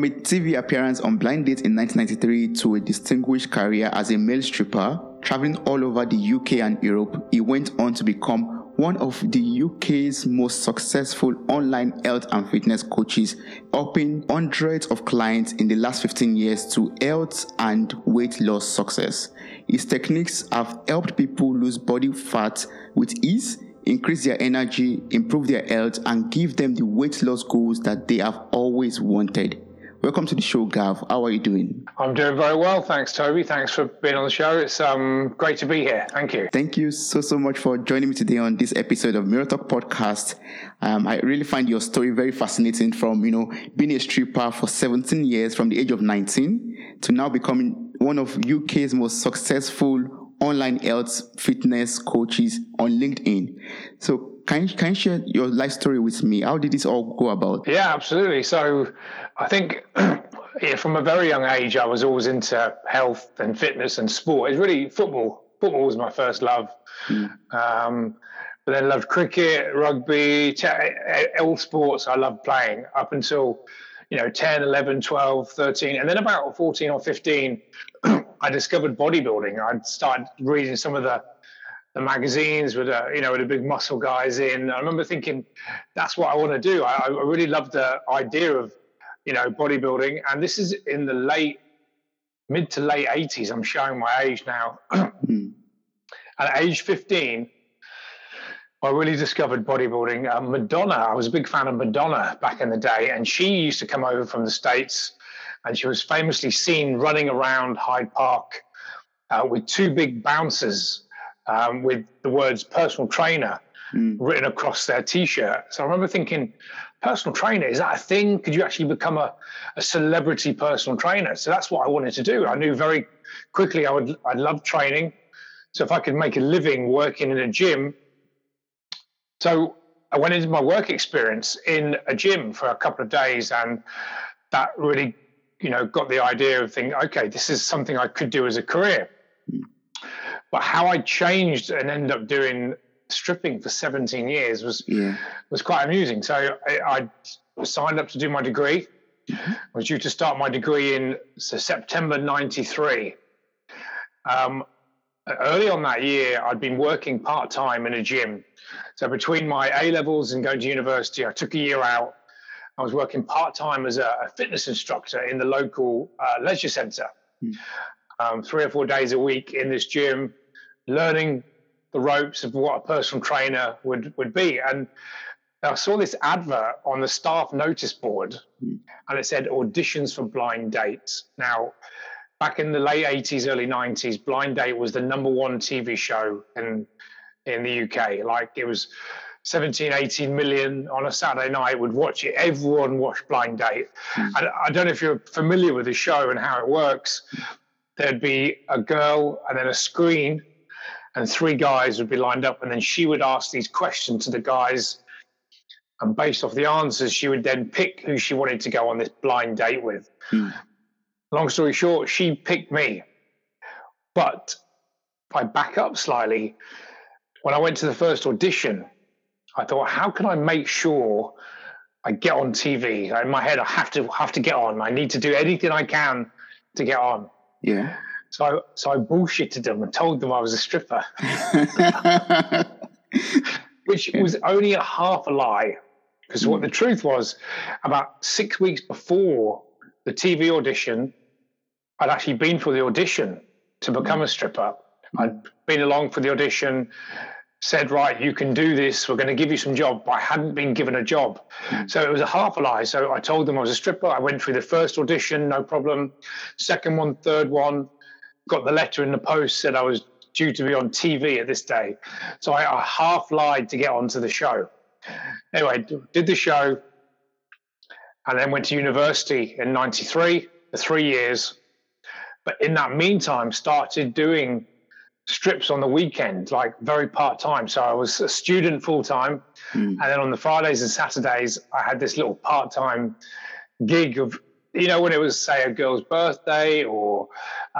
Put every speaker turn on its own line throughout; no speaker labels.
From a TV appearance on Blind Date in 1993 to a distinguished career as a male stripper, traveling all over the UK and Europe, he went on to become one of the UK's most successful online health and fitness coaches, helping hundreds of clients in the last 15 years to health and weight loss success. His techniques have helped people lose body fat with ease, increase their energy, improve their health, and give them the weight loss goals that they have always wanted. Welcome to the show, Gav. How are you doing?
I'm doing very well. Thanks, Toby. Thanks for being on the show. It's um, great to be here. Thank you.
Thank you so, so much for joining me today on this episode of Mirror Talk Podcast. Um, I really find your story very fascinating from, you know, being a stripper for 17 years from the age of 19 to now becoming one of UK's most successful online health fitness coaches on LinkedIn. So can you, can you share your life story with me? How did this all go about?
Yeah, absolutely. So I think yeah, from a very young age, I was always into health and fitness and sport. It's really football. Football was my first love. Mm. Um, but then loved cricket, rugby, all sports I loved playing up until, you know, 10, 11, 12, 13. And then about 14 or 15, I discovered bodybuilding. I'd started reading some of the the magazines with a, you know with the big muscle guys in. I remember thinking, that's what I want to do. I, I really love the idea of you know bodybuilding, and this is in the late mid to late 80s. I'm showing my age now. Hmm. At age 15, I really discovered bodybuilding. Uh, Madonna, I was a big fan of Madonna back in the day, and she used to come over from the States, and she was famously seen running around Hyde Park uh, with two big bouncers um, with the words personal trainer mm. written across their t-shirt. So I remember thinking, personal trainer, is that a thing? Could you actually become a, a celebrity personal trainer? So that's what I wanted to do. I knew very quickly I would I love training. So if I could make a living working in a gym. So I went into my work experience in a gym for a couple of days and that really, you know, got the idea of thinking, okay, this is something I could do as a career. But how I changed and ended up doing stripping for 17 years was yeah. was quite amusing. So I, I, signed up to do my degree. Mm-hmm. I was due to start my degree in so September '93. Um, early on that year, I'd been working part time in a gym. So between my A levels and going to university, I took a year out. I was working part time as a, a, fitness instructor in the local uh, leisure centre. Mm. Um, three or four days a week in this gym, learning the ropes of what a personal trainer would would be. And I saw this advert on the staff notice board, and it said auditions for blind dates. Now, back in the late 80s, early 90s, Blind Date was the number one TV show in in the UK. Like it was 17, 18 million on a Saturday night would watch it. Everyone watched Blind Date. Mm. And I don't know if you're familiar with the show and how it works. There'd be a girl and then a screen and three guys would be lined up, and then she would ask these questions to the guys. And based off the answers, she would then pick who she wanted to go on this blind date with. Hmm. Long story short, she picked me. But if I back up slightly, when I went to the first audition, I thought, how can I make sure I get on TV? In my head, I have to have to get on. I need to do anything I can to get on.
Yeah.
So I, so I bullshitted them and told them I was a stripper, which was only a half a lie. Because what hmm. the truth was, about six weeks before the TV audition, I'd actually been for the audition to become hmm. a stripper. I'd been along for the audition, said, right, you can do this. We're going to give you some job. But I hadn't been given a job. So it was a half a lie. So I told them I was a stripper. I went through the first audition, no problem. Second one, third one got the letter in the post said I was due to be on TV at this day. So I, I half lied to get onto the show. Anyway, did the show and then went to university in 93 for three years. But in that meantime, started doing strips on the weekend, like very part time. So I was a student full time. Mm. And then on the Fridays and Saturdays, I had this little part time gig of you know, when it was, say, a girl's birthday or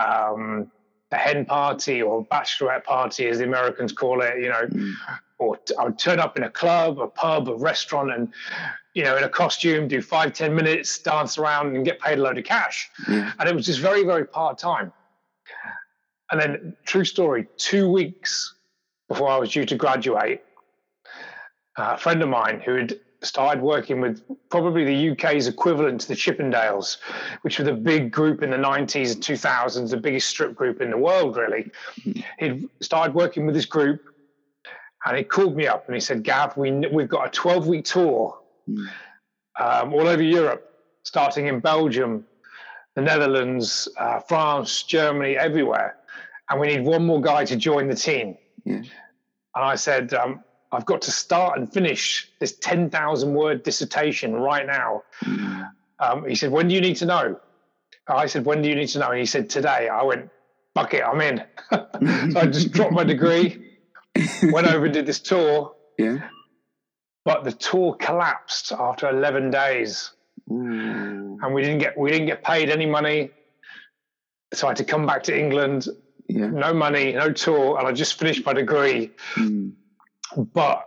um, a hen party or bachelorette party, as the Americans call it, you know, mm. or I would turn up in a club, a pub, a restaurant, and you know, in a costume, do five, ten minutes, dance around and get paid a load of cash.
Yeah.
And it was just very, very part time. And then, true story, two weeks before I was due to graduate, a friend of mine who had started working with probably the UK's equivalent to the Chippendales, which were the big group in the 90s and 2000s, the biggest strip group in the world, really. He'd started working with this group and he called me up and he said, Gav, we, we've got a 12 week tour um, all over Europe, starting in Belgium, the Netherlands, uh, France, Germany, everywhere. And we need one more guy to join the team.
Yeah.
And I said, um, I've got to start and finish this 10,000 word dissertation right now. Um, he said, When do you need to know? I said, When do you need to know? And he said, Today. I went, Fuck it, I'm in. so I just dropped my degree, went over and did this tour.
Yeah.
But the tour collapsed after 11 days
Ooh.
and we didn't get we didn't get paid any money. So I had to come back to England,
Yeah.
no money, no tour, and I just finished my degree.
Mm.
But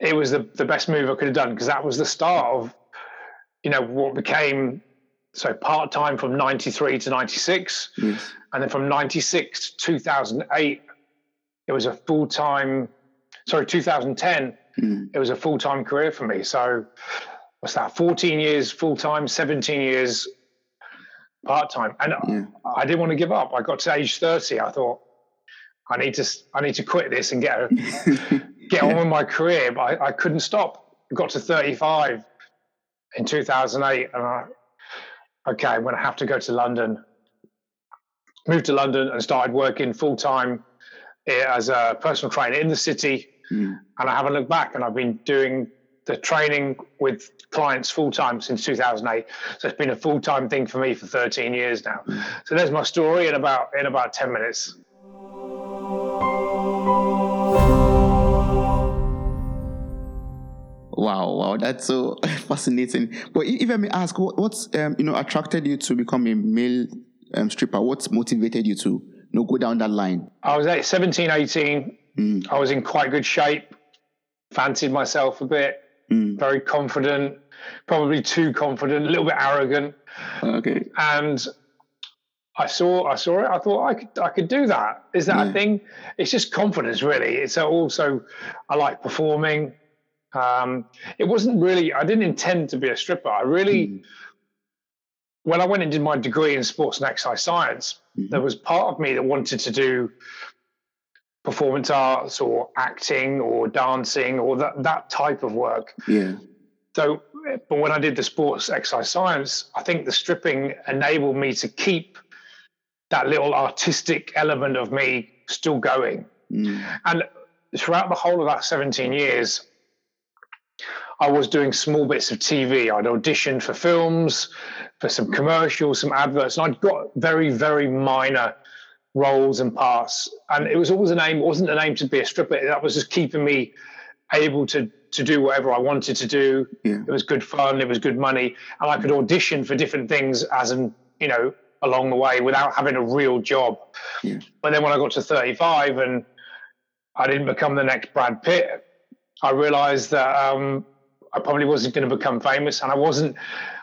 it was the, the best move I could have done because that was the start of, you know, what became so part time from 93 to 96.
Yes.
And then from 96 to 2008, it was a full time, sorry, 2010,
Mm.
it was a full time career for me. So what's that, 14 years full time, 17 years part time. And
Yeah.
I didn't want to give up. I got to age 30. I thought, I need to, I need to quit this and get a, get on with my career, but I, I couldn't stop. I got to 35 in 2008, and I, okay, I'm going to have to go to London. Moved to London and started working full time as a personal trainer in the city.
Mm.
And I haven't looked back, and I've been doing the training with clients full time since 2008. So it's been a full time thing for me for 13 years now. So there's my story in about in about 10 minutes.
Wow, wow, that's so fascinating. But if I may ask, what, what's um, you know attracted you to become a male um, stripper? What's motivated you to you know go down that line?
I was at 17, 18.
Mm.
I was in quite good shape, fancied myself a bit,
Mm.
very confident, probably too confident, a little bit arrogant.
Okay.
And I saw, I saw it. I thought I could, I could do that. Is that
Yeah.
a thing? It's just confidence, really. It's also, I like performing. Um, it wasn't really. I didn't intend to be a stripper. I really,
Mm.
when I went and did my degree in sports and exercise science,
Mhm.
there was part of me that wanted to do performance arts or acting or dancing or that, that type of work.
Yeah.
So, but when I did the sports exercise science, I think the stripping enabled me to keep that little artistic element of me still going.
Mm.
And throughout the whole of that 17 years, I was doing small bits of TV. I'd auditioned for films, for some commercials, some adverts, and I'd got very, very minor roles and parts. And it was always an aim, it wasn't an aim to be a stripper. That was just keeping me able to to do whatever I wanted to do.
Yeah.
It was good fun, it was good money, and I could audition for different things as an, you know, along the way without having a real job.
Yeah.
But then when I got to 35 and I didn't become the next Brad Pitt, I realized that um, I probably wasn't going to become famous and I wasn't,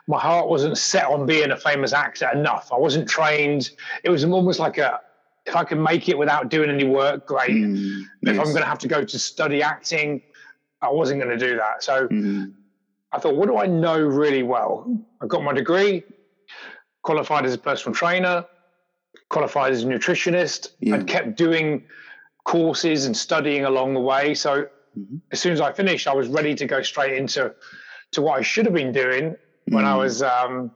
my heart wasn't set on being a famous actor enough. I wasn't trained. It was almost like a, if I can make it without doing any work, great.
Mm.
But if I'm going to have to go to study acting, I wasn't going to do that. So
Mm.
I thought, what do I know really well? I got my degree, qualified as a personal trainer, qualified as a nutritionist.
Yeah.
I'd kept doing courses and studying along the way. So
Mhm.
as soon as I finished, I was ready to go straight into to what I should have been doing when I
Mm.
was um,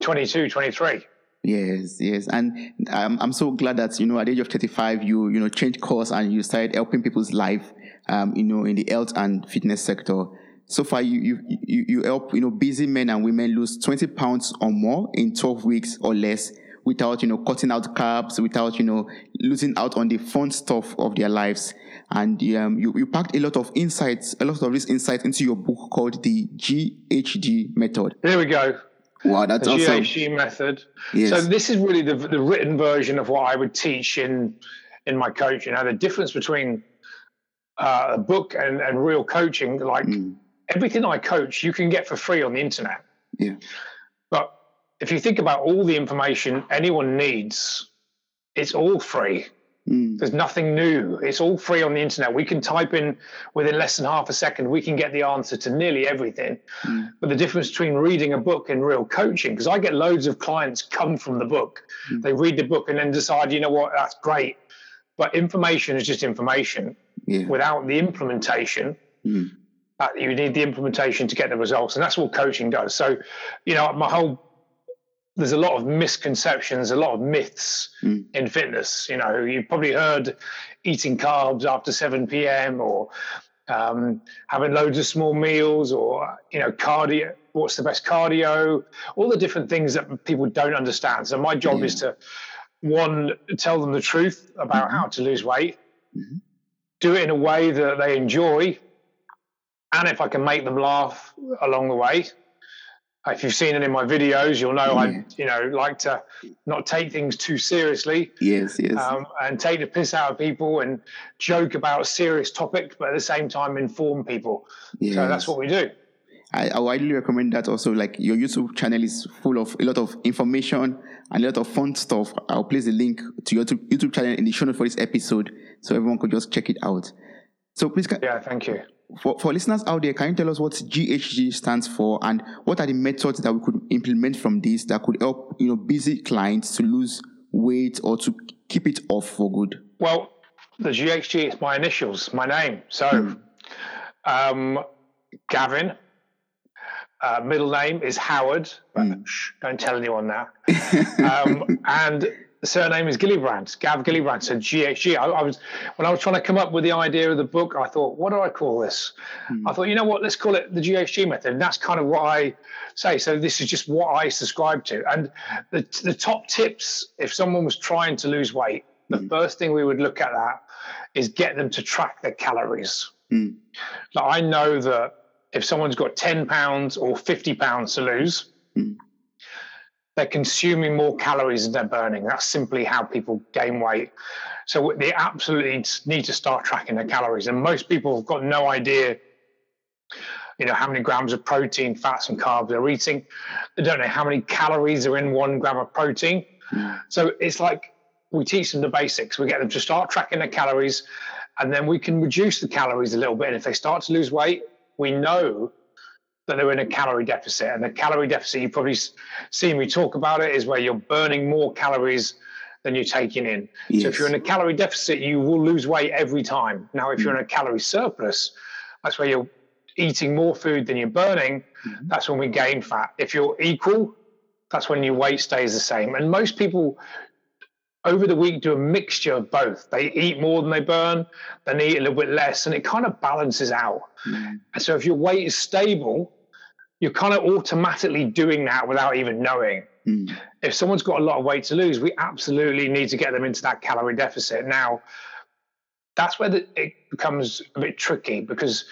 22, 23.
Yes, yes, and um, I'm so glad that you know at the age of 35 you you know changed course and you started helping people's life, um, you know in the health and fitness sector. So far, you you you, you help you know busy men and women lose 20 pounds or more in 12 weeks or less without you know cutting out carbs, without you know losing out on the fun stuff of their lives. And um, you you packed a lot of insights, a lot of this insight into your book called the GHG method.
Here we go.
Wow, that's
The
awesome.
GHG method.
Yes.
So this is really the, the written version of what I would teach in in my coaching. Now the difference between uh, a book and, and real coaching, like
Mm.
everything I coach, you can get for free on the internet.
Yeah.
But if you think about all the information anyone needs, it's all free.
Mm.
There's nothing new. It's all free on the internet. We can type in within less than half a second, we can get the answer to nearly everything.
Mm.
But the difference between reading a book and real coaching, because I get loads of clients come from the book.
Mm.
They read the book and then decide, you know what, that's great. But information is just information.
Yeah.
Without the implementation,
Mm.
uh, you need the implementation to get the results. And that's what coaching does. So, you know, my whole there's a lot of misconceptions, a lot of myths
Mm.
in fitness. You know, you've probably heard eating carbs after 7 p.m. or um, having loads of small meals or, you know, cardio. What's the best cardio? All the different things that people don't understand. So, my job
Yeah.
is to, one, tell them the truth about
Mhm.
how to lose weight,
Mhm.
do it in a way that they enjoy. And if I can make them laugh along the way, if you've seen it in my videos, you'll know
Yeah.
I, you know, like to not take things too seriously
Yes, yes.
um, and take the piss out of people and joke about serious topics, but at the same time inform people.
yes.
So that's what we do.
I, I widely recommend that also. Like your YouTube channel is full of a lot of information and a lot of fun stuff. I'll place the link to your YouTube YouTube channel in the show notes for this episode so everyone could just check it out. So please, ca-
Yeah, thank you.
For, for listeners out there, can you tell us what GHG stands for and what are the methods that we could implement from this that could help you know busy clients to lose weight or to keep it off for good?
Well, the GHG is my initials, my name. So, um, Gavin. Uh, middle name is Howard, but
Mm.
shh, don't tell anyone that. um, and the surname is Gillibrand, Gav Gillibrand. So GHG. I, I was when I was trying to come up with the idea of the book, I thought, what do I call this?
Mm.
I thought, you know what, let's call it the GHG method. And that's kind of what I say. So this is just what I subscribe to. And the the top tips, if someone was trying to lose weight, the
Mm.
first thing we would look at that is get them to track their calories.
Mm.
Like I know that if someone's got 10 pounds or 50 pounds to lose,
Mm.
They're consuming more calories than they're burning. That's simply how people gain weight. So they absolutely need to start tracking their calories. And most people have got no idea, you know, how many grams of protein, fats, and carbs they're eating. They don't know how many calories are in one gram of protein. So it's like we teach them the basics. We get them to start tracking their calories, and then we can reduce the calories a little bit. And if they start to lose weight, we know that they're in a calorie deficit. And the calorie deficit, you've probably seen me talk about it, is where you're burning more calories than you're taking in. So if you're in a calorie deficit, you will lose weight every time. Now, if you're in a calorie surplus, that's where you're eating more food than you're burning.
Mhm.
That's when we gain fat. If you're equal, that's when your weight stays the same. And most people over the week do a mixture of both. They eat more than they burn, then they eat a little bit less, and it kind of balances out.
Mm.
And so if your weight is stable, you're kind of automatically doing that without even knowing.
Mm.
If someone's got a lot of weight to lose, we absolutely need to get them into that calorie deficit. Now, that's where the, it becomes a bit tricky because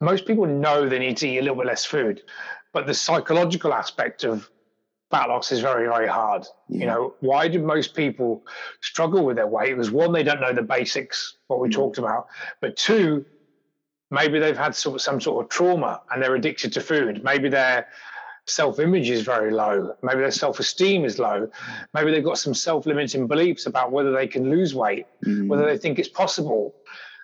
most people know they need to eat a little bit less food, but the psychological aspect of fat loss is very, very hard. You know, why do most people struggle with their weight? Because one, they don't know the basics, what we
Mm.
talked about, but two, maybe they've had of, some sort of trauma and they're addicted to food. Maybe their self-image is very low. Maybe their self-esteem is low. Maybe they've got some self-limiting beliefs about whether they can lose weight
Mm.
whether they think it's possible,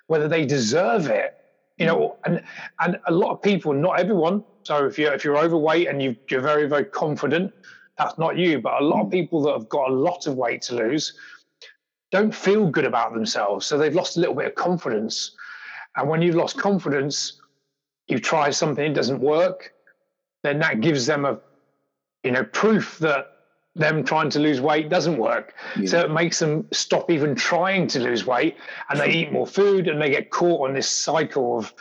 whether they deserve it. You know, and and a lot of people, not everyone. So if you're if you're overweight and you, you're very very confident, that's not you. But a lot of people that have got a lot of weight to lose don't feel good about themselves, so they've lost a little bit of confidence. And when you've lost confidence, you try something, it doesn't work, then that gives them a you know proof that them trying to lose weight doesn't work.
Yeah.
So it makes them stop even trying to lose weight and they eat more food and they get caught on this cycle of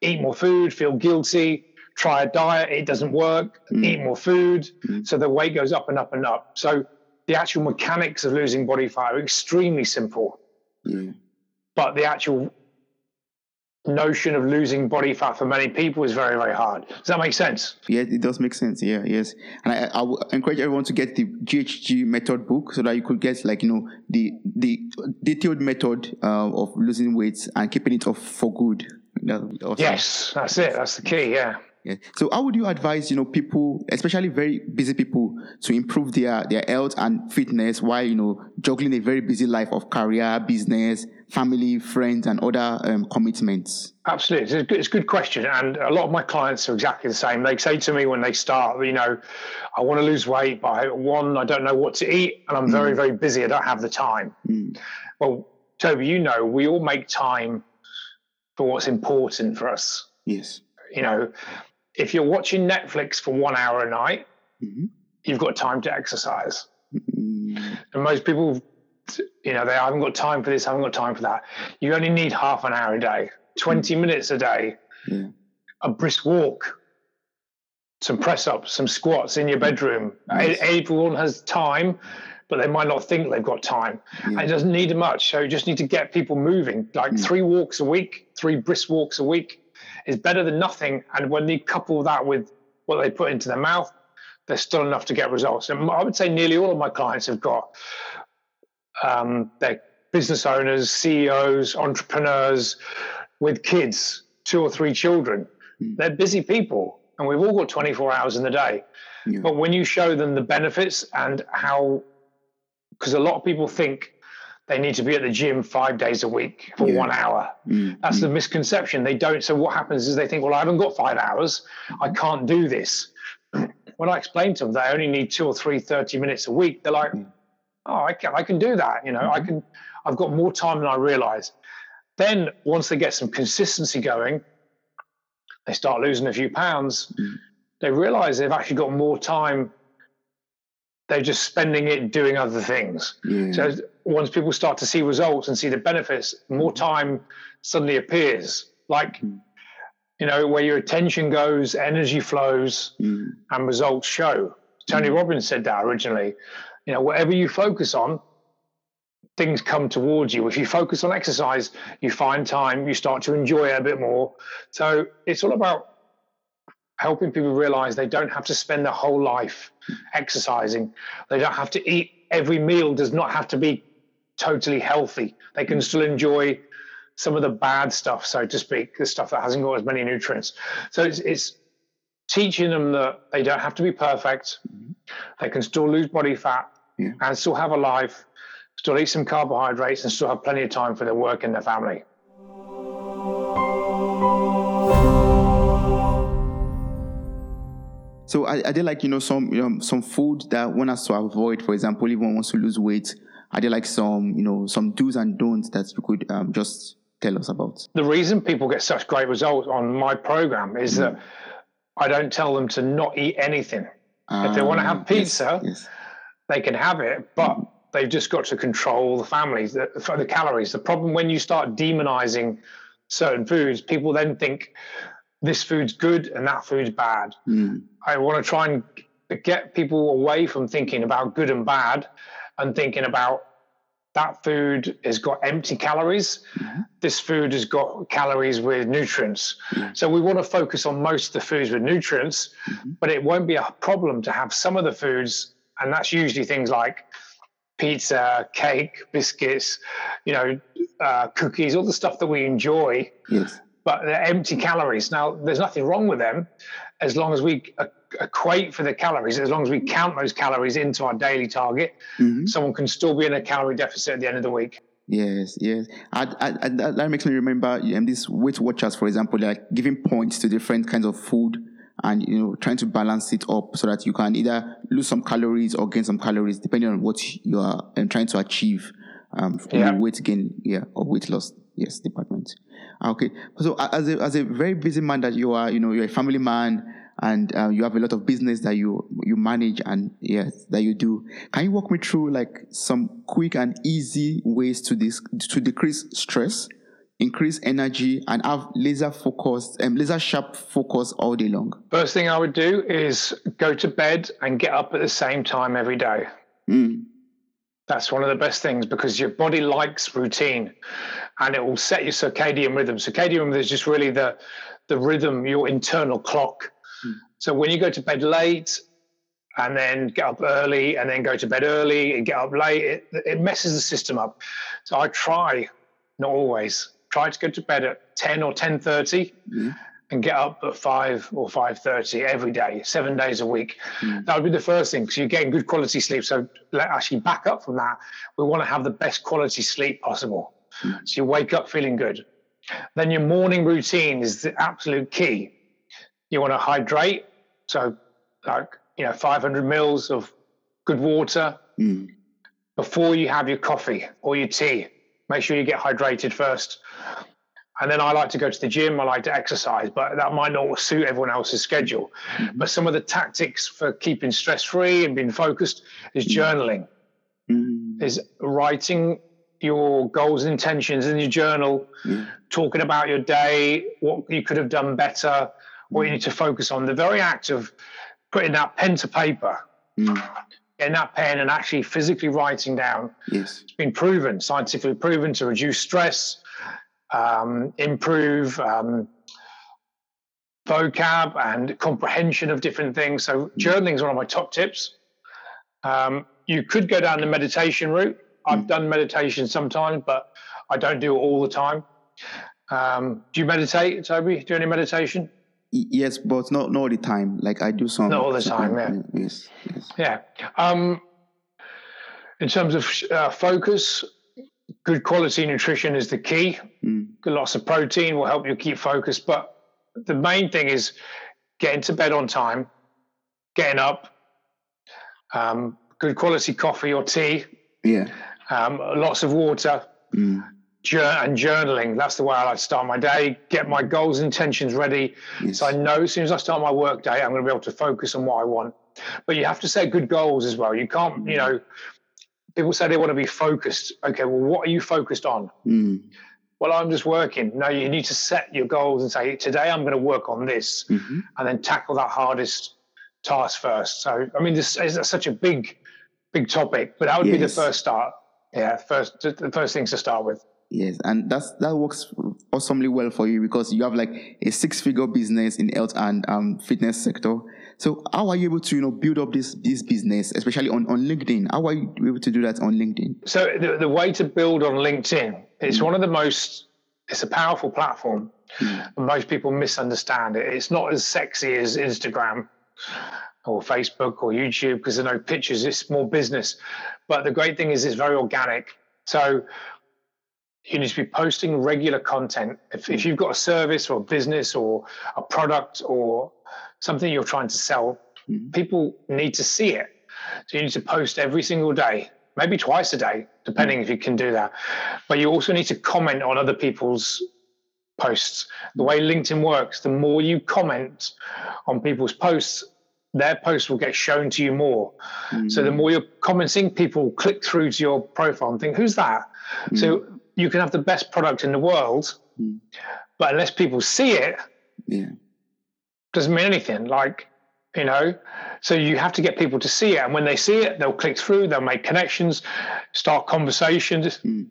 eat more food, feel guilty, try a diet, it doesn't work,
Mm.
eat more food.
Mm.
So the weight goes up and up and up. So the actual mechanics of losing body fat are extremely simple,
yeah.
but the actual notion of losing body fat for many people is very, very hard. Does that make sense?
Yeah, it does make sense. Yeah, yes. And I, I will encourage everyone to get the GHG method book so that you could get like, you know, the, the detailed method uh, of losing weight and keeping it off for good. That.
Yes, that's it. That's the key. Yeah.
Yeah. So how would you advise, you know, people, especially very busy people, to improve their their health and fitness while you know juggling a very busy life of career, business, family, friends, and other um, commitments?
Absolutely, it's a, good, it's a good question, and a lot of my clients are exactly the same. They say to me when they start, you know, I want to lose weight, but I, one, I don't know what to eat, and I'm mm. very very busy. I don't have the time. Mm. Well, Toby, you know, we all make time for what's important for us.
Yes.
You know, if you're watching Netflix for one hour a night, mm-hmm. you've got time to exercise. Mm-hmm. And most people, you know, they haven't got time for this, haven't got time for that. You only need half an hour a day, 20 mm-hmm. minutes a day, yeah. a brisk walk, some press ups, some squats in your bedroom. Nice. Everyone has time, but they might not think they've got time. Yeah. And it doesn't need much. So you just need to get people moving, like mm. three walks a week, three brisk walks a week is better than nothing. And when you couple that with what they put into their mouth, there's still enough to get results. And I would say nearly all of my clients have got um, they're business owners, CEOs, entrepreneurs with kids, two or three children. Mm. They're busy people, and we've all got 24 hours in the day. Yeah. But when you show them the benefits and how, because a lot of people think they need to be at the gym five days a week for yeah. one hour. Mm. That's the misconception. They don't. So what happens is they think, well, I haven't got five hours. I can't do this. when I explain to them they only need two or three 30 minutes a week, they're like, mm. Oh, I can, I can do that. You know, mm-hmm. I can, I've got more time than I realize. Then once they get some consistency going, they start losing a few pounds. Mm. They realize they've actually got more time they're just spending it doing other things. So once people start to see results and see the benefits, more mm-hmm. time suddenly appears. Like, mm. you know, where your attention goes, energy flows, mm. and results show. Tony mm. Robbins said that originally. You know, whatever you focus on, things come towards you. If you focus on exercise, you find time, you start to enjoy it a bit more. So it's all about helping people realize they don't have to spend their whole life exercising. They don't have to eat every meal does not have to be totally healthy. They can still enjoy some of the bad stuff, so to speak, the stuff that hasn't got as many nutrients. So it's, it's teaching them that they don't have to be perfect. Mm-hmm. They can still lose body fat yeah. and still have a life, still eat some carbohydrates, and still have plenty of time for their work and their family.
So are there like you know some you know, some food that one has to avoid? For example, if one wants to lose weight, are there like some you know some do's and don'ts that you could um, just tell us about?
The reason people get such great results on my program is mm. that I don't tell them to not eat anything. if they want to have ah, pizza, yes, yes. They can have it, but they've just got to control the families, the, the calories. The problem when you start demonizing certain foods, people then think this food's good and that food's bad. Mm. I want to try and get people away from thinking about good and bad and thinking about that food has got empty calories. Mm-hmm. This food has got calories with nutrients. Mm-hmm. So we want to focus on most of the foods with nutrients, mm-hmm. but it won't be a problem to have some of the foods, and that's usually things like pizza, cake, biscuits, you know, uh, cookies, all the stuff that we enjoy. Yes but they're empty calories. Now, there's nothing wrong with them as long as we equate for the calories, as long as we count those calories into our daily target, mm-hmm. someone can still be in a calorie deficit at the end of the week.
Yes, yes. I, I, I, that makes me remember um, these Weight Watchers, for example, like giving points to different kinds of food and you know trying to balance it up so that you can either lose some calories or gain some calories depending on what you are um, trying to achieve um, yeah. weight gain, yeah, or weight loss. Yes department. Ah, okay. So as a as a very busy man that you are you know you're a family man and uh, you have a lot of business that you you manage and yes that you do can you walk me through like some quick and easy ways to this to decrease stress increase energy and have laser focus and um, laser sharp focus all day long
first thing i would do is go to bed and get up at the same time every day mm. That's one of the best things because your body likes routine and it will set your circadian rhythm. Circadian rhythm is just really the, the rhythm, your internal clock. Hmm. So when you go to bed late and then get up early and then go to bed early and get up late, it, it messes the system up. So I try, not always, try to go to bed at 10 or 10.30
Yeah.
and get up at 5 or 5.30 every day, seven days a week.
Mm.
That would be the first thing because you're getting good quality sleep. So let actually back up from that. We want to have the best quality sleep possible.
Mm.
So you wake up feeling good. Then your morning routine is the absolute key. You want to hydrate. So like, you know, 500 mils of good water
Mm.
before you have your coffee or your tea. Make sure you get hydrated first. And then I like to go to the gym. I like to exercise, but that might not suit everyone else's schedule.
Mhm.
But some of the tactics for keeping stress free and being focused is journaling,
Mm.
is writing your goals and intentions in your journal,
Yeah.
talking about your day, what you could have done better, what you need to focus on. The very act of putting that pen to paper,
Mm.
Getting that pen and actually physically writing down
Yes.
It's been proven, scientifically proven to reduce stress, um, improve um, vocab and comprehension of different things. So, journaling is one of my top tips. Um, you could go down the meditation route. I've
Mm.
done meditation sometimes, but I don't do it all the time. Um, do you meditate, Toby? Do you any meditation?
Yes, but not not all the time. Like I do some.
Not all the time, yeah.
Yes. Yes.
Yeah. Um, in terms of uh, focus, good quality nutrition is the key.
Mm.
lots of protein will help you keep focused. But the main thing is getting to bed on time, getting up, um, good quality coffee or tea,
Yeah.
um, lots of water,
Mm.
And journaling. That's the way I like to start my day. Get my goals and intentions ready,
Yes.
so I know as soon as I start my work day, I'm going to be able to focus on what I want. But you have to set good goals as well. You can't, you know. People say they want to be focused. Okay, well, what are you focused on?
Mm.
well, I'm just working. No, you need to set your goals and say, today I'm going to work on this
Mhm.
and then tackle that hardest task first. So, I mean, this is such a big, big topic, but that would be the first start. Yeah, first, the first things to start with.
Yes, and that's that works awesomely well for you because you have like a six-figure business in health and um, fitness sector. So how are you able to you know build up this this business, especially on on LinkedIn? How are you able to do that on LinkedIn?
So, the, the way to build on LinkedIn, it's one of the most, it's a powerful platform.
Mm.
And most people misunderstand it. It's not as sexy as Instagram or Facebook or YouTube because there are no pictures. It's more business. But the great thing is it's very organic. So you need to be posting regular content. If, if hmm. you've got a service or a business or a product or something you're trying to sell,
Mhm.
people need to see it. So you need to post every single day, maybe twice a day, depending hmm. if you can do that. But you also need to comment on other people's posts. The hmm. way LinkedIn works, the more you comment on people's posts, their posts will get shown to you more. So the more you're commenting, people click through to your profile and think, who's that? So you can have the best product in the world,
Mm.
but unless people see it,
yeah,
doesn't mean anything. Like, you know, so you have to get people to see it. And when they see it, they'll click through, they'll make connections, start conversations.
Mm.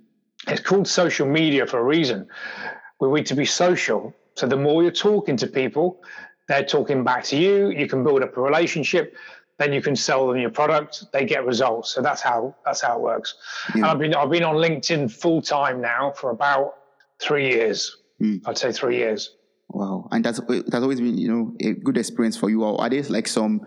It's called social media for a reason. We need to be social. So the more you're talking to people, they're talking back to you. You can build up a relationship. Then you can sell them your product. They get results. So that's how that's how it works. And I've been I've been on LinkedIn full time now for about three years.
Mm.
I'd say three years.
Wow, and that's that's always been you know a good experience for you. Or are there like some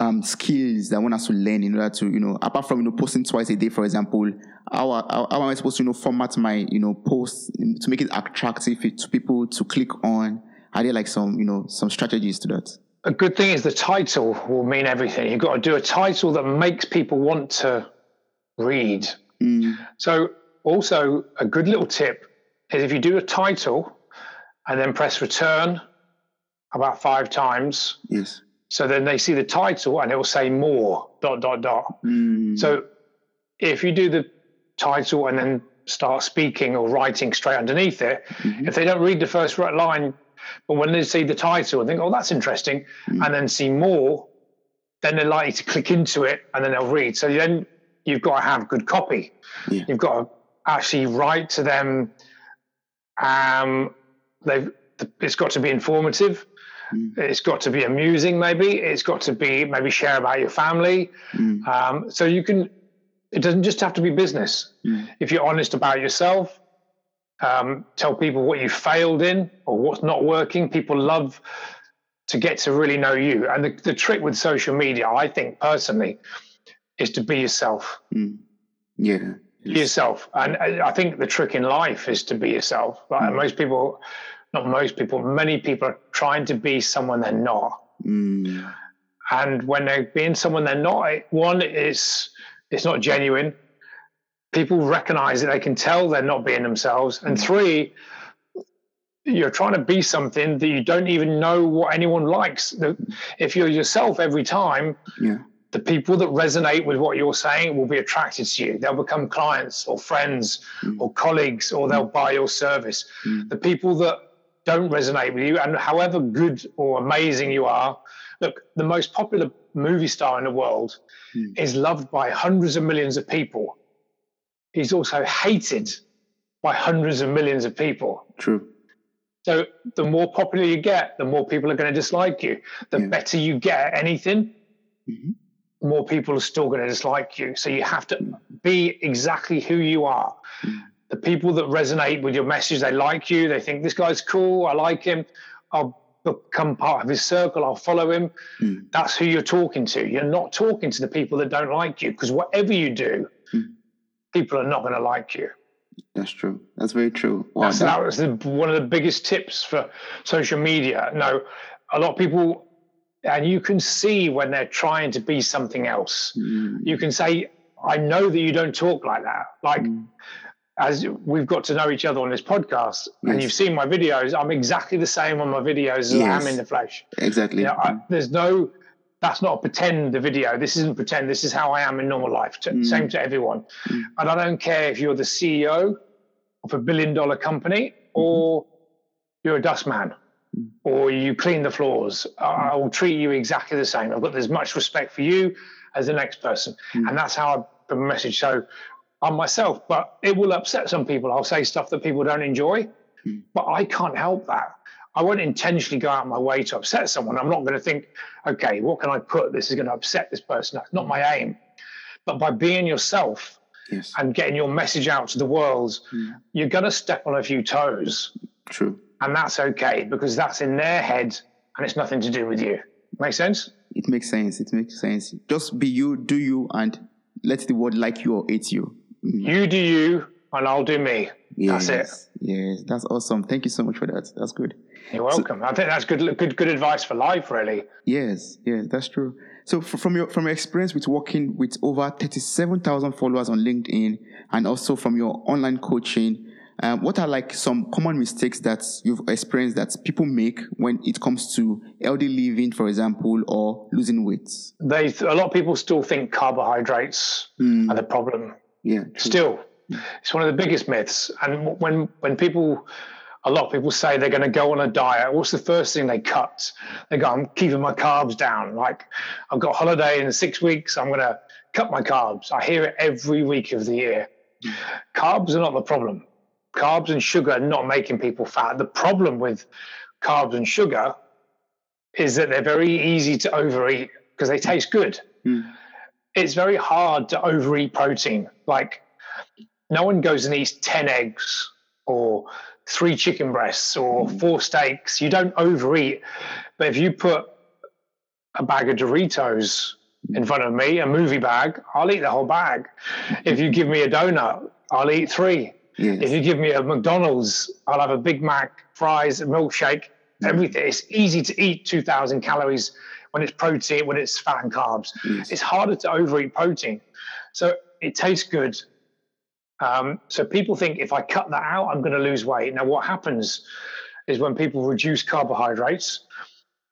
um, skills that one has to learn in order to you know apart from you know posting twice a day, for example, how, how, how am I supposed to you know format my you know post to make it attractive to people to click on? Are there like some you know some strategies to that?
A good thing is the title will mean everything. You've got to do a title that makes people want to read.
Mm,
So, also, a good little tip is if you do a title and then press return about five times,
yes.
so then they see the title and it will say more, dot, dot, dot.
Mm,
So, if you do the title and then start speaking or writing straight underneath it,
mhm,
if they don't read the first line, but when they see the title and think, oh, that's interesting,
Mm.
and then see more, then they're likely to click into it and then they'll read. So then you've got to have good copy.
Yeah.
You've got to actually write to them. Um, they've, it's got to be informative.
Mm.
It's got to be amusing, maybe. It's got to be maybe share about your family.
mm,
Um, so you can, it doesn't just have to be business
mm,
if you're honest about yourself um, tell people what you failed in or what's not working. People love to get to really know you. And the, the trick with social media, I think personally, is to be yourself.
Mm. Yeah.
Be yourself. And I think the trick in life is to be yourself. Like mm. most people, not most people, many people are trying to be someone they're not.
Mm.
And when they're being someone they're not, one is it's not genuine. People recognize that they can tell they're not being themselves. And three, you're trying to be something that you don't even know what anyone likes. If you're yourself every time,
yeah.
the people that resonate with what you're saying will be attracted to you. They'll become clients or friends mm. or colleagues, or they'll mm. buy your service.
Mm.
The people that don't resonate with you, and however good or amazing you are, look, the most popular movie star in the world
mm.
is loved by hundreds of millions of people. He's also hated by hundreds of millions of people.
True.
So the more popular you get, the more people are going to dislike you. The yeah. better you get at anything,
mm-hmm.
more people are still going to dislike you. So you have to be exactly who you are.
Mm-hmm.
The people that resonate with your message, they like you. They think this guy's cool. I like him. I'll become part of his circle. I'll follow him.
Mm-hmm.
That's who you're talking to. You're not talking to the people that don't like you because whatever you do, people are not going to like you.
That's true. That's very true. Wow,
That's, that was the, one of the biggest tips for social media. No, a lot of people, and you can see when they're trying to be something else.
Mm.
You can say, I know that you don't talk like that. Like,
Mm.
as we've got to know each other on this podcast, and you've seen my videos, I'm exactly the same on my videos as I am in the flesh.
Exactly.
You know, I, there's no, that's not a pretend the video. This isn't pretend. This is how I am in normal life. To,
Mm.
Same to everyone.
Mm.
And I don't care if you're the CEO of a billion dollar company
Mm-hmm.
or you're a dustman
Mm.
or you clean the floors. I I will treat you exactly the same. I've got as much respect for you as the next person.
Mm.
And that's how I put my message. So I'm myself, but it will upset some people. I'll say stuff that people don't enjoy,
Mm.
but I can't help that. I won't intentionally go out of my way to upset someone. I'm not going to think, okay, what can I put? This is going to upset this person. That's not my aim. But by being yourself
Yes.
and getting your message out to the world,
Mm.
you're going to step on a few toes.
True.
And that's okay because that's in their head and it's nothing to do with you. Make sense?
It makes sense. It makes sense. Just be you, do you, and let the world like you or hate you. Mm.
You do you and I'll do me.
Yes.
That's it.
Yes. That's awesome. Thank you so much for that. That's good.
You're welcome. I think that's good, good, good advice for life, really.
Yes, yes, that's true. So from your from your experience with working with over thirty seven thousand followers on LinkedIn, and also from your online coaching, um, what are like some common mistakes that you've experienced that people make when it comes to healthy living, for example, or losing weight?
They, a lot of people still think carbohydrates
Mm,
are the problem.
yeah, true.
Still, it's one of the biggest myths. And when when people, a lot of people say they're going to go on a diet, what's the first thing they cut? They go, I'm keeping my carbs down. Like I've got a holiday in six weeks, I'm going to cut my carbs. I hear it every week of the year. Carbs are not the problem. Carbs and sugar are not making people fat. The problem with carbs and sugar is that they're very easy to overeat because they taste good
Mm,
it's very hard to overeat protein. Like, no one goes and eats 10 eggs or three chicken breasts or
Mm.
four steaks. You don't overeat. But if you put a bag of Doritos in front of me, a movie bag, I'll eat the whole bag. If you give me a donut, I'll eat three.
yes.
If you give me a McDonald's, I'll have a Big Mac, fries, a milkshake, everything. It's easy to eat 2,000 calories when it's protein, when it's fat and carbs.
yes.
It's harder to overeat protein. So it tastes good. Um, so people think if I cut that out, I'm going to lose weight. Now, what happens is when people reduce carbohydrates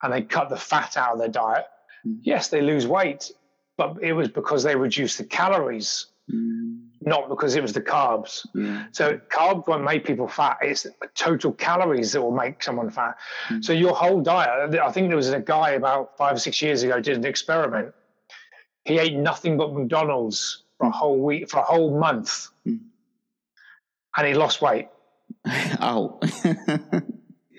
and they cut the fat out of their diet,
Mm.
yes, they lose weight, but it was because they reduced the calories,
Mm,
not because it was the carbs.
yeah.
So carbs won't make people fat. It's total calories that will make someone fat.
Mm.
So your whole diet. I think there was a guy about five or six years ago did an experiment. He ate nothing but McDonald's for a whole week, for a whole month,
Mm.
And he lost weight.
oh.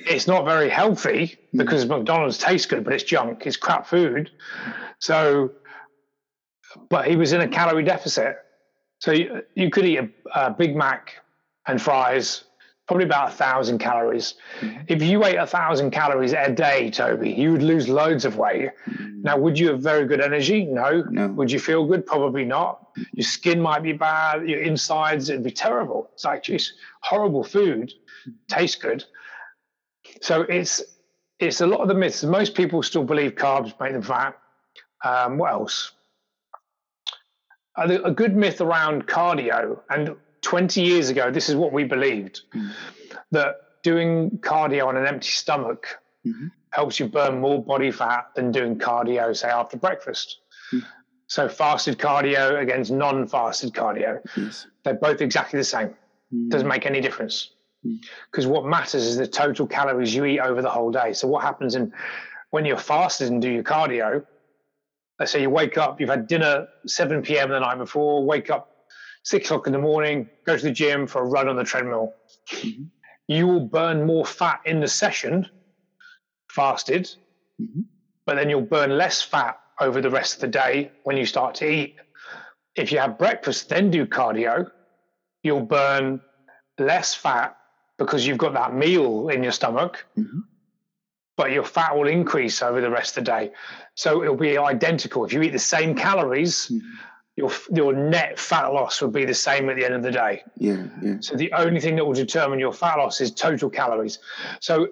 It's not very healthy because McDonald's tastes good, but it's junk. It's crap food. So, but he was in a calorie deficit. So you, you could eat a, a Big Mac and fries probably about a thousand calories. Mm-hmm. If you ate a thousand calories a day, Toby, you would lose loads of weight. Mm-hmm. Now, would you have very good energy? No.
no.
Would you feel good? Probably not. Your skin might be bad. Your insides, it'd be terrible. It's like just horrible food. Tastes good. So it's it's a lot of the myths. Most people still believe carbs make them fat. Um, what else? A good myth around cardio and 20 years ago, this is what we believed mm. that doing cardio on an empty stomach mm-hmm. helps you burn more body fat than doing cardio, say, after breakfast. Mm. So, fasted cardio against non fasted cardio, yes. they're both exactly the same. Mm. Doesn't make any difference. Because mm. what matters is the total calories you eat over the whole day. So, what happens in when you're fasted and do your cardio? Let's say you wake up, you've had dinner 7 p.m. the night before, wake up six o'clock in the morning, go to the gym for a run on the treadmill. Mm-hmm. You will burn more fat in the session, fasted, mm-hmm. but then you'll burn less fat over the rest of the day when you start to eat. If you have breakfast, then do cardio, you'll burn less fat because you've got that meal in your stomach, mm-hmm. but your fat will increase over the rest of the day. So it'll be identical. If you eat the same calories, mm-hmm your your net fat loss would be the same at the end of the day.
Yeah, yeah.
So the only thing that will determine your fat loss is total calories. So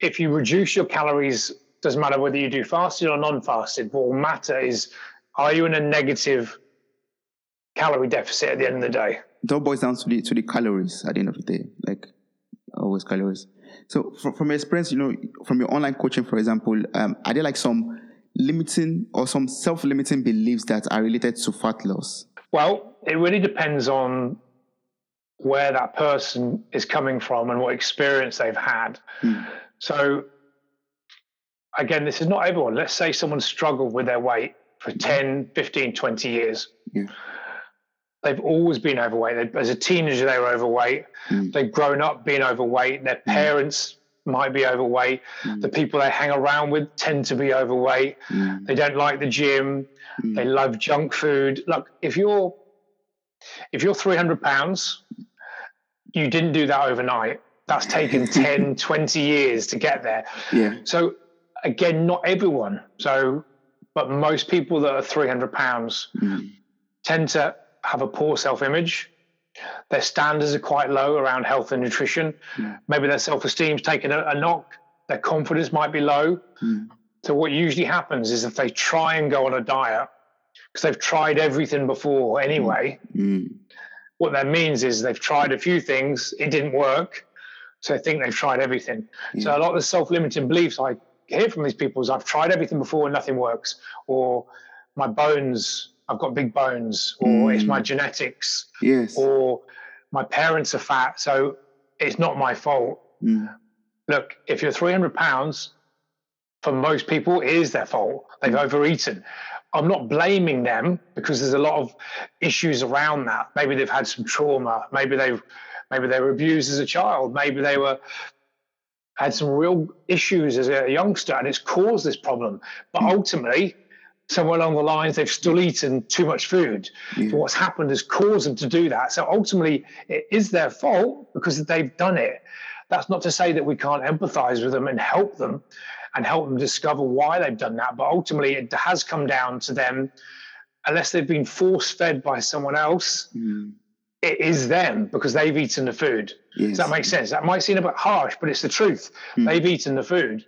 if you reduce your calories, doesn't matter whether you do fasted or non-fasted. What will matter is are you in a negative calorie deficit at the end of the day?
It all boils down to the to the calories at the end of the day, like always calories. So from, from your experience, you know, from your online coaching, for example, um, are there like some limiting or some self limiting beliefs that are related to fat loss?
Well, it really depends on where that person is coming from and what experience they've had. Mm. So, again, this is not everyone. Let's say someone struggled with their weight for hmm. 10, 15, 20 years. Yeah. They've always been overweight. As a teenager, they were overweight. Mm. They've grown up being overweight. Their hmm. parents might be overweight. Mm. The people they hang around with tend to be overweight. Mm. They don't like the gym. Mm. They love junk food. Look, if you're if you're 300 pounds, you didn't do that overnight. That's taken 10, 20 years to get there.
Yeah.
So again, not everyone. So, but most people that are 300 pounds mm. tend to have a poor self-image their standards are quite low around health and nutrition. Mm. Maybe their self esteem's taken a, a, knock. Their confidence might be low. Mm. So what usually happens is if they try and go on a diet because they've tried everything before anyway. Mm. What that means is they've tried a few things, it didn't work, so they think they've tried everything. Yeah. So a lot of the self-limiting beliefs I hear from these people is I've tried everything before and nothing works, or my bones I've got big bones, or mm. it's my genetics,
yes,
or my parents are fat, so it's not my fault. Mm. Look, if you're 300 pounds, for most people, it is their fault. They've mm. overeaten. I'm not blaming them because there's a lot of issues around that. Maybe they've had some trauma. Maybe they've maybe they were abused as a child. Maybe they were had some real issues as a youngster, and it's caused this problem. But mm. ultimately, somewhere along the lines they've still eaten too much food. Yeah. So what's happened has caused them to do that. So ultimately, it is their fault because they've done it. That's not to say that we can't empathize with them and help them and help them discover why they've done that. But ultimately, it has come down to them, unless they've been force fed by someone else. Mm. It is them because they've eaten the food. Yes. Does that make sense? That might seem a bit harsh, but it's the truth. Mm. They've eaten the food.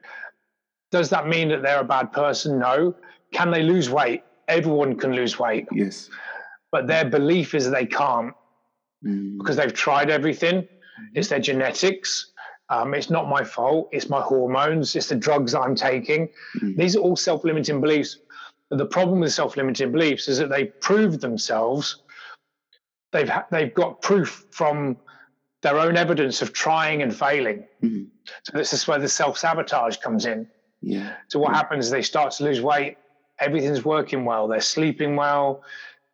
Does that mean that they're a bad person? No. Can they lose weight? Everyone can lose weight.
Yes.
But their belief is they can't mm. because they've tried everything. Mm-hmm. It's their genetics. Um, it's not my fault. It's my hormones. It's the drugs I'm taking. Mm. These are all self limiting beliefs. But the problem with self limiting beliefs is that they prove themselves. They've, ha- they've got proof from their own evidence of trying and failing. Mm. So this is where the self sabotage comes in.
Yeah.
So what happens is they start to lose weight everything's working well. They're sleeping well,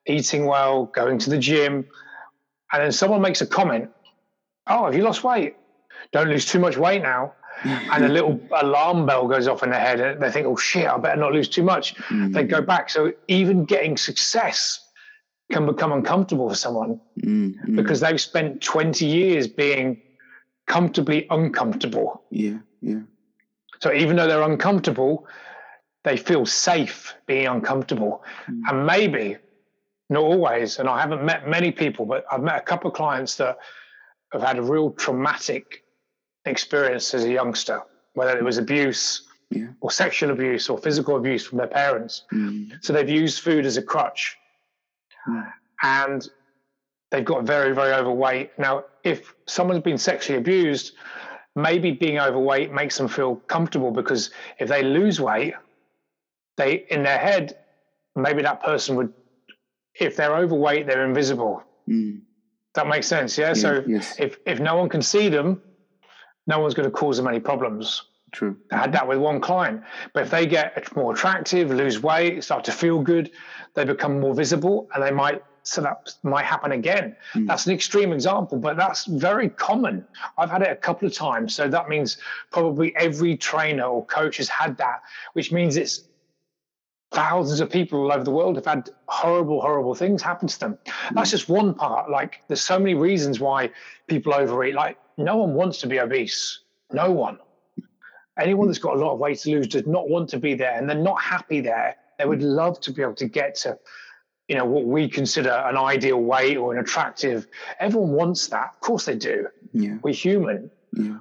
eating well, going to the gym. And then someone makes a comment, Oh, have you lost weight? Don't lose too much weight now. and a little alarm bell goes off in their head and they think, oh shit, I better not lose too much. Mm. They go back. So even getting success can become uncomfortable for someone mm. because they've spent 20 years being comfortably uncomfortable.
Yeah, yeah.
So even though they're uncomfortable, they feel safe being uncomfortable. Mm. And maybe, not always, and I haven't met many people, but I've met a couple of clients that have had a real traumatic experience as a youngster, whether it was abuse yeah. or sexual abuse or physical abuse from their parents. Mm. So they've used food as a crutch. Mm. And they've got very, very overweight. Now, if someone's been sexually abused, maybe being overweight makes them feel comfortable because if they lose weight, they in their head, maybe that person would, if they're overweight, they're invisible. Mm. That makes sense, yeah. yeah so yes. if if no one can see them, no one's going to cause them any problems.
True.
I had that with one client. But if they get more attractive, lose weight, start to feel good, they become more visible, and they might so that might happen again. Mm. That's an extreme example, but that's very common. I've had it a couple of times. So that means probably every trainer or coach has had that, which means it's thousands of people all over the world have had horrible, horrible things happen to them. Mm. That's just one part. Like there's so many reasons why people overeat. Like no one wants to be obese. No one. Anyone that's got a lot of weight to lose does not want to be there and they're not happy there. They would love to be able to get to you know what we consider an ideal weight or an attractive everyone wants that of course they do
yeah.
we're human
yeah.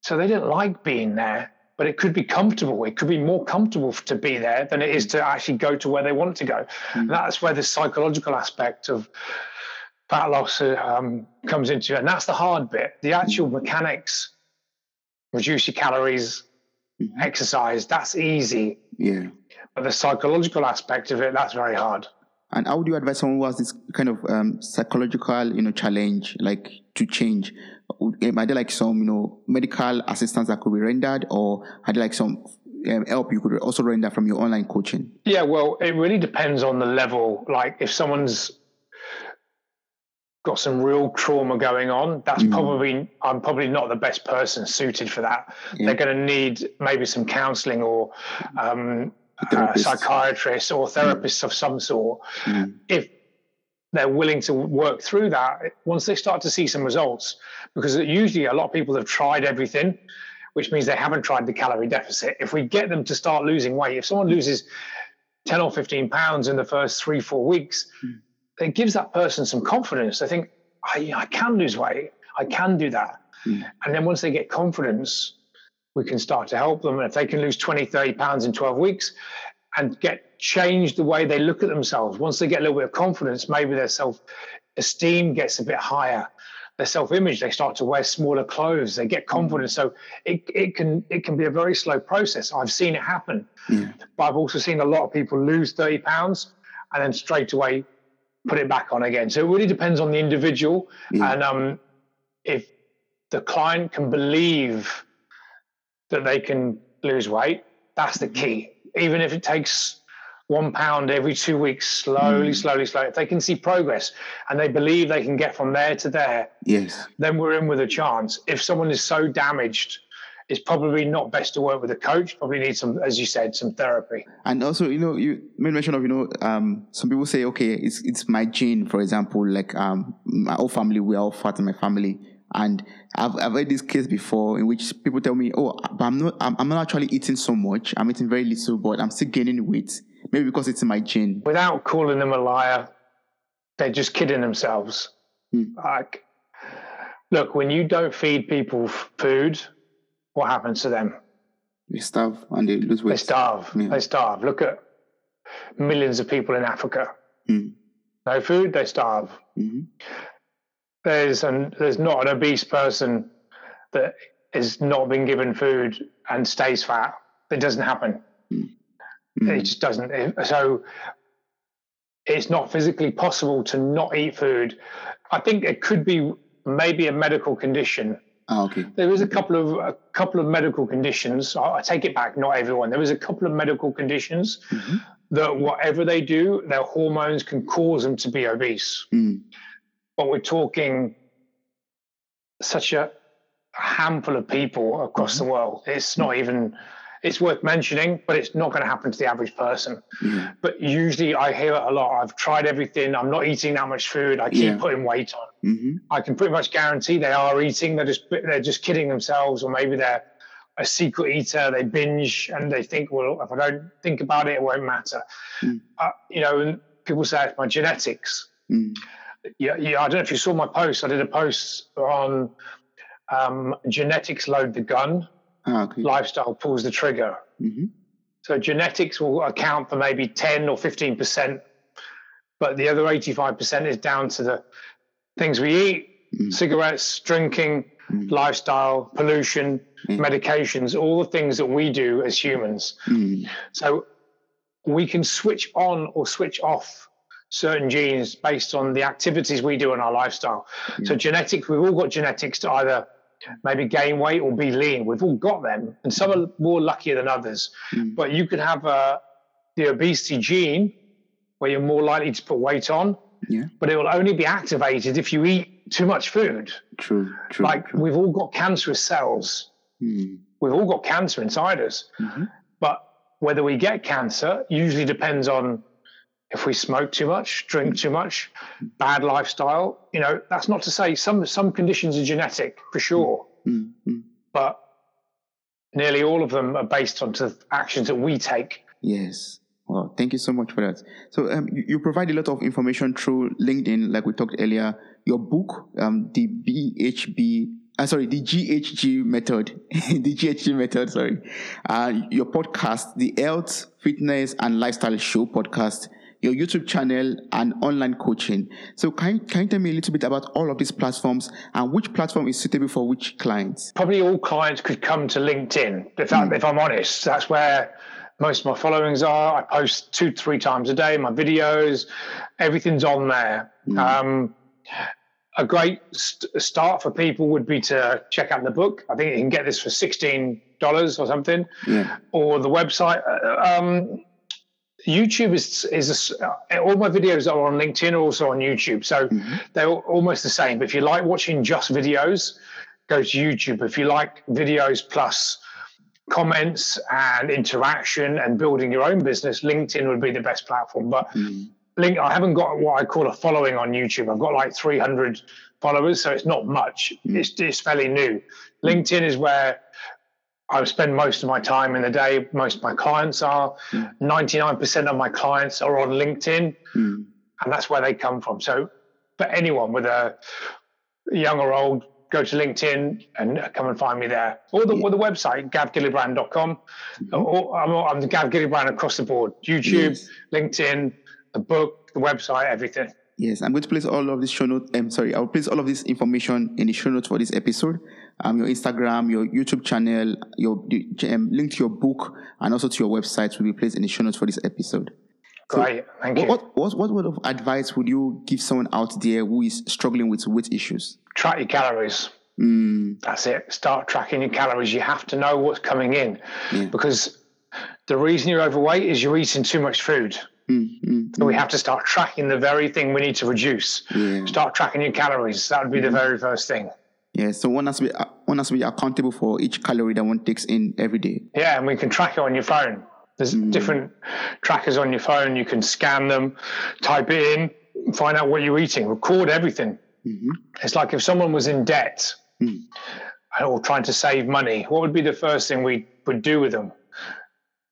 so they don't like being there but it could be comfortable it could be more comfortable to be there than it is to actually go to where they want to go mm. that's where the psychological aspect of fat loss um, comes into it and that's the hard bit the actual mm. mechanics reduce your calories mm-hmm. exercise that's easy
yeah
but the psychological aspect of it that's very hard
and how would you advise someone who has this kind of um, psychological, you know, challenge, like to change? Are there like some, you know, medical assistance that could be rendered, or are there like some um, help you could also render from your online coaching?
Yeah, well, it really depends on the level. Like if someone's got some real trauma going on, that's mm. probably I'm probably not the best person suited for that. Yeah. They're going to need maybe some counselling or um, uh, psychiatrists or therapists of some sort, mm. if they're willing to work through that, once they start to see some results, because usually a lot of people have tried everything, which means they haven't tried the calorie deficit. If we get them to start losing weight, if someone loses 10 or 15 pounds in the first three, four weeks, mm. it gives that person some confidence. They think, I, I can lose weight, I can do that. Mm. And then once they get confidence, we can start to help them. And if they can lose 20, 30 pounds in 12 weeks and get changed the way they look at themselves, once they get a little bit of confidence, maybe their self esteem gets a bit higher. Their self-image, they start to wear smaller clothes, they get confidence. So it, it can it can be a very slow process. I've seen it happen.
Yeah.
But I've also seen a lot of people lose 30 pounds and then straight away put it back on again. So it really depends on the individual. Yeah. And um, if the client can believe that they can lose weight. That's the key. Even if it takes one pound every two weeks, slowly, mm. slowly, slowly. If they can see progress and they believe they can get from there to there,
yes,
then we're in with a chance. If someone is so damaged, it's probably not best to work with a coach. Probably need some, as you said, some therapy.
And also, you know, you made mention of, you know, um, some people say, okay, it's it's my gene, for example, like um, my whole family, we're all fat in my family. And I've, I've heard this case before in which people tell me, oh, but I'm not, I'm, I'm not actually eating so much. I'm eating very little, but I'm still gaining weight. Maybe because it's in my gene.
Without calling them a liar, they're just kidding themselves. Hmm. Like, look, when you don't feed people food, what happens to them?
They starve and they lose weight.
They starve. Yeah. They starve. Look at millions of people in Africa.
Hmm.
No food, they starve.
Mm-hmm
there's an there's not an obese person that is not been given food and stays fat. It doesn't happen. Mm. It just doesn't. So it's not physically possible to not eat food. I think it could be maybe a medical condition.
Oh, okay.
There is a couple of a couple of medical conditions. I, I take it back. Not everyone. There is a couple of medical conditions mm-hmm. that whatever they do, their hormones can cause them to be obese.
Mm
but we're talking such a handful of people across mm-hmm. the world. It's not even it's worth mentioning, but it's not going to happen to the average person.
Yeah.
But usually I hear it a lot. I've tried everything. I'm not eating that much food. I keep
Yeah.
putting weight on.
Mm-hmm.
I can pretty much guarantee they are eating. They're just they're just kidding themselves, or maybe they're a secret eater. They binge and they think, well, if I don't think about it, it won't matter.
Mm.
Uh, you know, and people say it's my genetics.
Mm.
Yeah, yeah. I don't know if you saw my post. I did a post on um, genetics load the gun,
Ah, okay.
lifestyle pulls the trigger.
Mm-hmm.
So genetics will account for maybe 10 or 15%, but the other 85% is down to the things we eat,
Mm.
cigarettes, drinking,
Mm.
lifestyle, pollution,
Mm.
medications, all the things that we do as humans.
Mm.
So we can switch on or switch off certain genes based on the activities we do in our lifestyle. So genetics, we've all got genetics to either maybe gain weight or be lean. We've all got them, and some are more luckier than others.
Mm.
But you could have uh, the obesity gene where you're more likely to put weight on,
Yeah.
but it will only be activated if you eat too much food.
True. True.
like
true.
we've all got cancerous cells.
Mm.
We've all got cancer inside us.
Mhm.
But whether we get cancer usually depends on if we smoke too much, drink too much, bad lifestyle. You know, that's not to say some some conditions are genetic for sure,
Mm. Mm.
but nearly all of them are based on the actions that we take.
Yes. Well, thank you so much for that. So um, you, you provide a lot of information through LinkedIn, like we talked earlier. Your book, um, the BHB, uh, sorry, the GHG method, the GHG method, sorry. Uh, your podcast, the Health, Fitness and Lifestyle Show podcast, your YouTube channel and online coaching. So can you, can you tell me a little bit about all of these platforms and which platform is suitable for which clients?
Probably all clients could come to LinkedIn. If, I, if I'm honest, that's where most of my followings are. I post two, three times a day. My videos, everything's on there. Um, a great st- start for people would be to check out the book. I think you can get this for sixteen dollars or something,
Yeah.
or the website. Uh, Um, YouTube is is a uh, all my videos are on LinkedIn, also on YouTube, so they're almost the same. But if you like watching just videos, go to YouTube. If you like videos plus comments and interaction and building your own business, LinkedIn would be the best platform. But
Mm.
link I haven't got what I call a following on YouTube. I've got like 300 followers, so it's not much. It's, it's fairly new. LinkedIn is where I spend most of my time in the day. Most of my clients are. 99% of my clients are on LinkedIn,
Mm.
and that's where they come from. So, for anyone with a young or old, go to LinkedIn and come and find me there. Or the, or the website, gavgillibrand.com. Or, I'm, I'm Gav Gillibrand across the board YouTube,
Yes.
LinkedIn, the book, the website, everything.
Yes, I'm going to place all of this show note. I'm sorry, I'll place all of this information in the show notes for this episode. Um, your Instagram, your YouTube channel, your um, link to your book, and also to your website will be placed in the show notes for this episode.
Great. Thank you.
What, what what what word of advice would you give someone out there who is struggling with weight issues?
Track your calories.
Mm,
That's it. Start tracking your calories. You have to know what's coming in
Yeah.
because the reason you're overweight is you're eating too much food.
mm, mm,
So we have to start tracking the very thing we need to reduce.
Yeah.
Start tracking your calories. That would be the very first thing.
Yeah. So one has to be uh, one has to be accountable for each calorie that one takes in every day.
Yeah, and we can track it on your phone. There's different trackers on your phone. You can scan them, type it in, find out what you're eating, record everything.
Mhm.
It's like if someone was in debt
Mm.
or trying to save money, what would be the first thing we would do with them?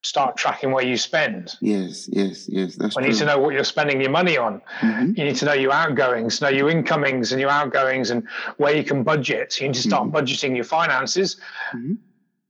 Start tracking where you spend.
Yes, yes, yes. That's true.
need to know what you're spending your money on.
Mhm.
You need to know your outgoings, know your incomings and your outgoings, and where you can budget. So you need to start budgeting your finances.
Mhm.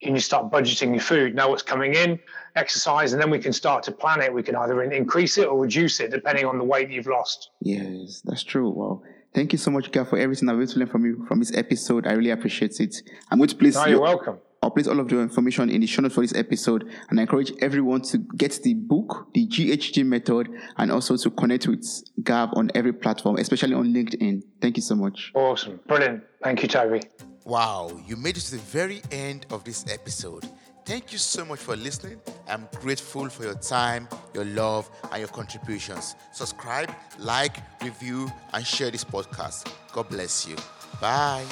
You need to start budgeting your food, know what's coming in, exercise, and then we can start to plan it. We can either increase it or reduce it depending on the weight you've lost.
Yes, that's true. Wow. Thank you so much, Gav, for everything I've been to learn from you from this episode. I really appreciate it. I'm going to place
No, you're welcome.
I'll place all of the information in the show notes for this episode, and I encourage everyone to get the book, the GHG method, and also to connect with Gav on every platform, especially on LinkedIn. Thank you so much.
Awesome. Brilliant. Thank you, Toby.
Wow, you made it to the very end of this episode. Thank you so much for listening. I'm grateful for your time, your love, and your contributions. Subscribe, like, review, and share this podcast. God bless you. Bye.